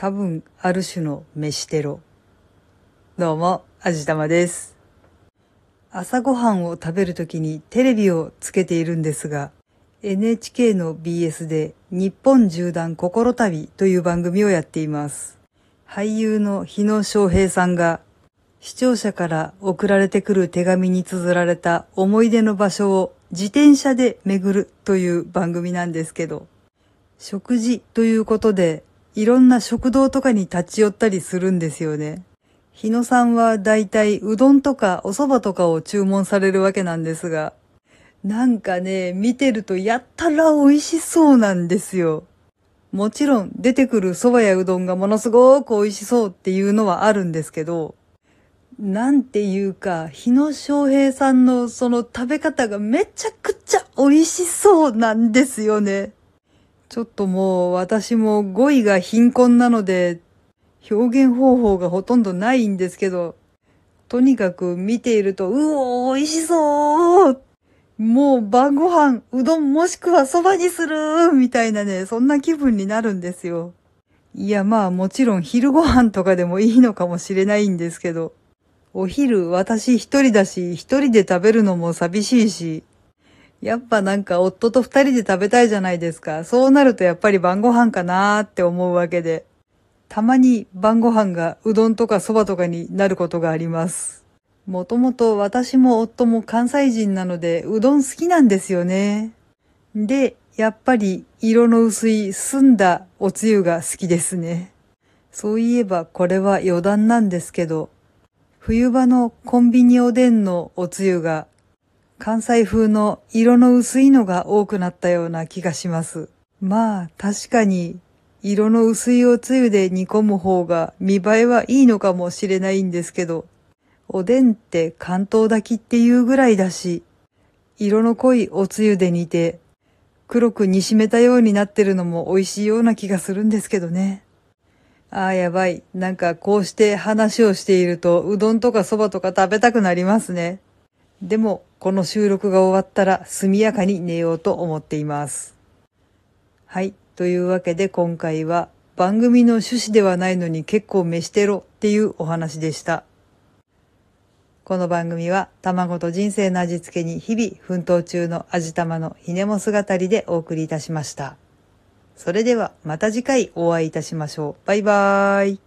多分ある種の飯テロ。どうも、あじたまです。朝ごはんを食べるときにテレビをつけているんですが、NHK の BS で日本縦断心旅という番組をやっています。俳優の日野翔平さんが視聴者から送られてくる手紙に綴られた思い出の場所を自転車で巡るという番組なんですけど、食事ということでいろんな食堂とかに立ち寄ったりするんですよね。日野さんはだいたいうどんとかお蕎麦とかを注文されるわけなんですが、なんかね、見てるとやったら美味しそうなんですよ。もちろん出てくる蕎麦やうどんがものすごく美味しそうっていうのはあるんですけど、なんていうか、日野翔平さんのその食べ方がめちゃくちゃ美味しそうなんですよね。ちょっともう私も語彙が貧困なので、表現方法がほとんどないんですけど、とにかく見ていると、うおー、美味しそうもう晩ご飯、うどんもしくは蕎麦にするみたいなね、そんな気分になるんですよ。いやまあもちろん昼ご飯とかでもいいのかもしれないんですけど、お昼私一人だし、一人で食べるのも寂しいし、やっぱなんか夫と二人で食べたいじゃないですか。そうなるとやっぱり晩ご飯かなーって思うわけで。たまに晩ご飯がうどんとか蕎麦とかになることがあります。もともと私も夫も関西人なのでうどん好きなんですよね。で、やっぱり色の薄い澄んだおつゆが好きですね。そういえばこれは余談なんですけど、冬場のコンビニおでんのおつゆが関西風の色の薄いのが多くなったような気がします。まあ確かに色の薄いおつゆで煮込む方が見栄えはいいのかもしれないんですけど、おでんって関東炊きっていうぐらいだし、色の濃いおつゆで煮て黒く煮しめたようになってるのも美味しいような気がするんですけどね。ああ、やばい。なんかこうして話をしていると、うどんとか蕎麦とか食べたくなりますね。でも、この収録が終わったら速やかに寝ようと思っています。はい。というわけで今回は番組の趣旨ではないのに結構飯テロっていうお話でした。この番組は卵と人生の味付けに日々奮闘中の味玉のひねも姿でお送りいたしました。それではまた次回お会いいたしましょう。バイバーイ。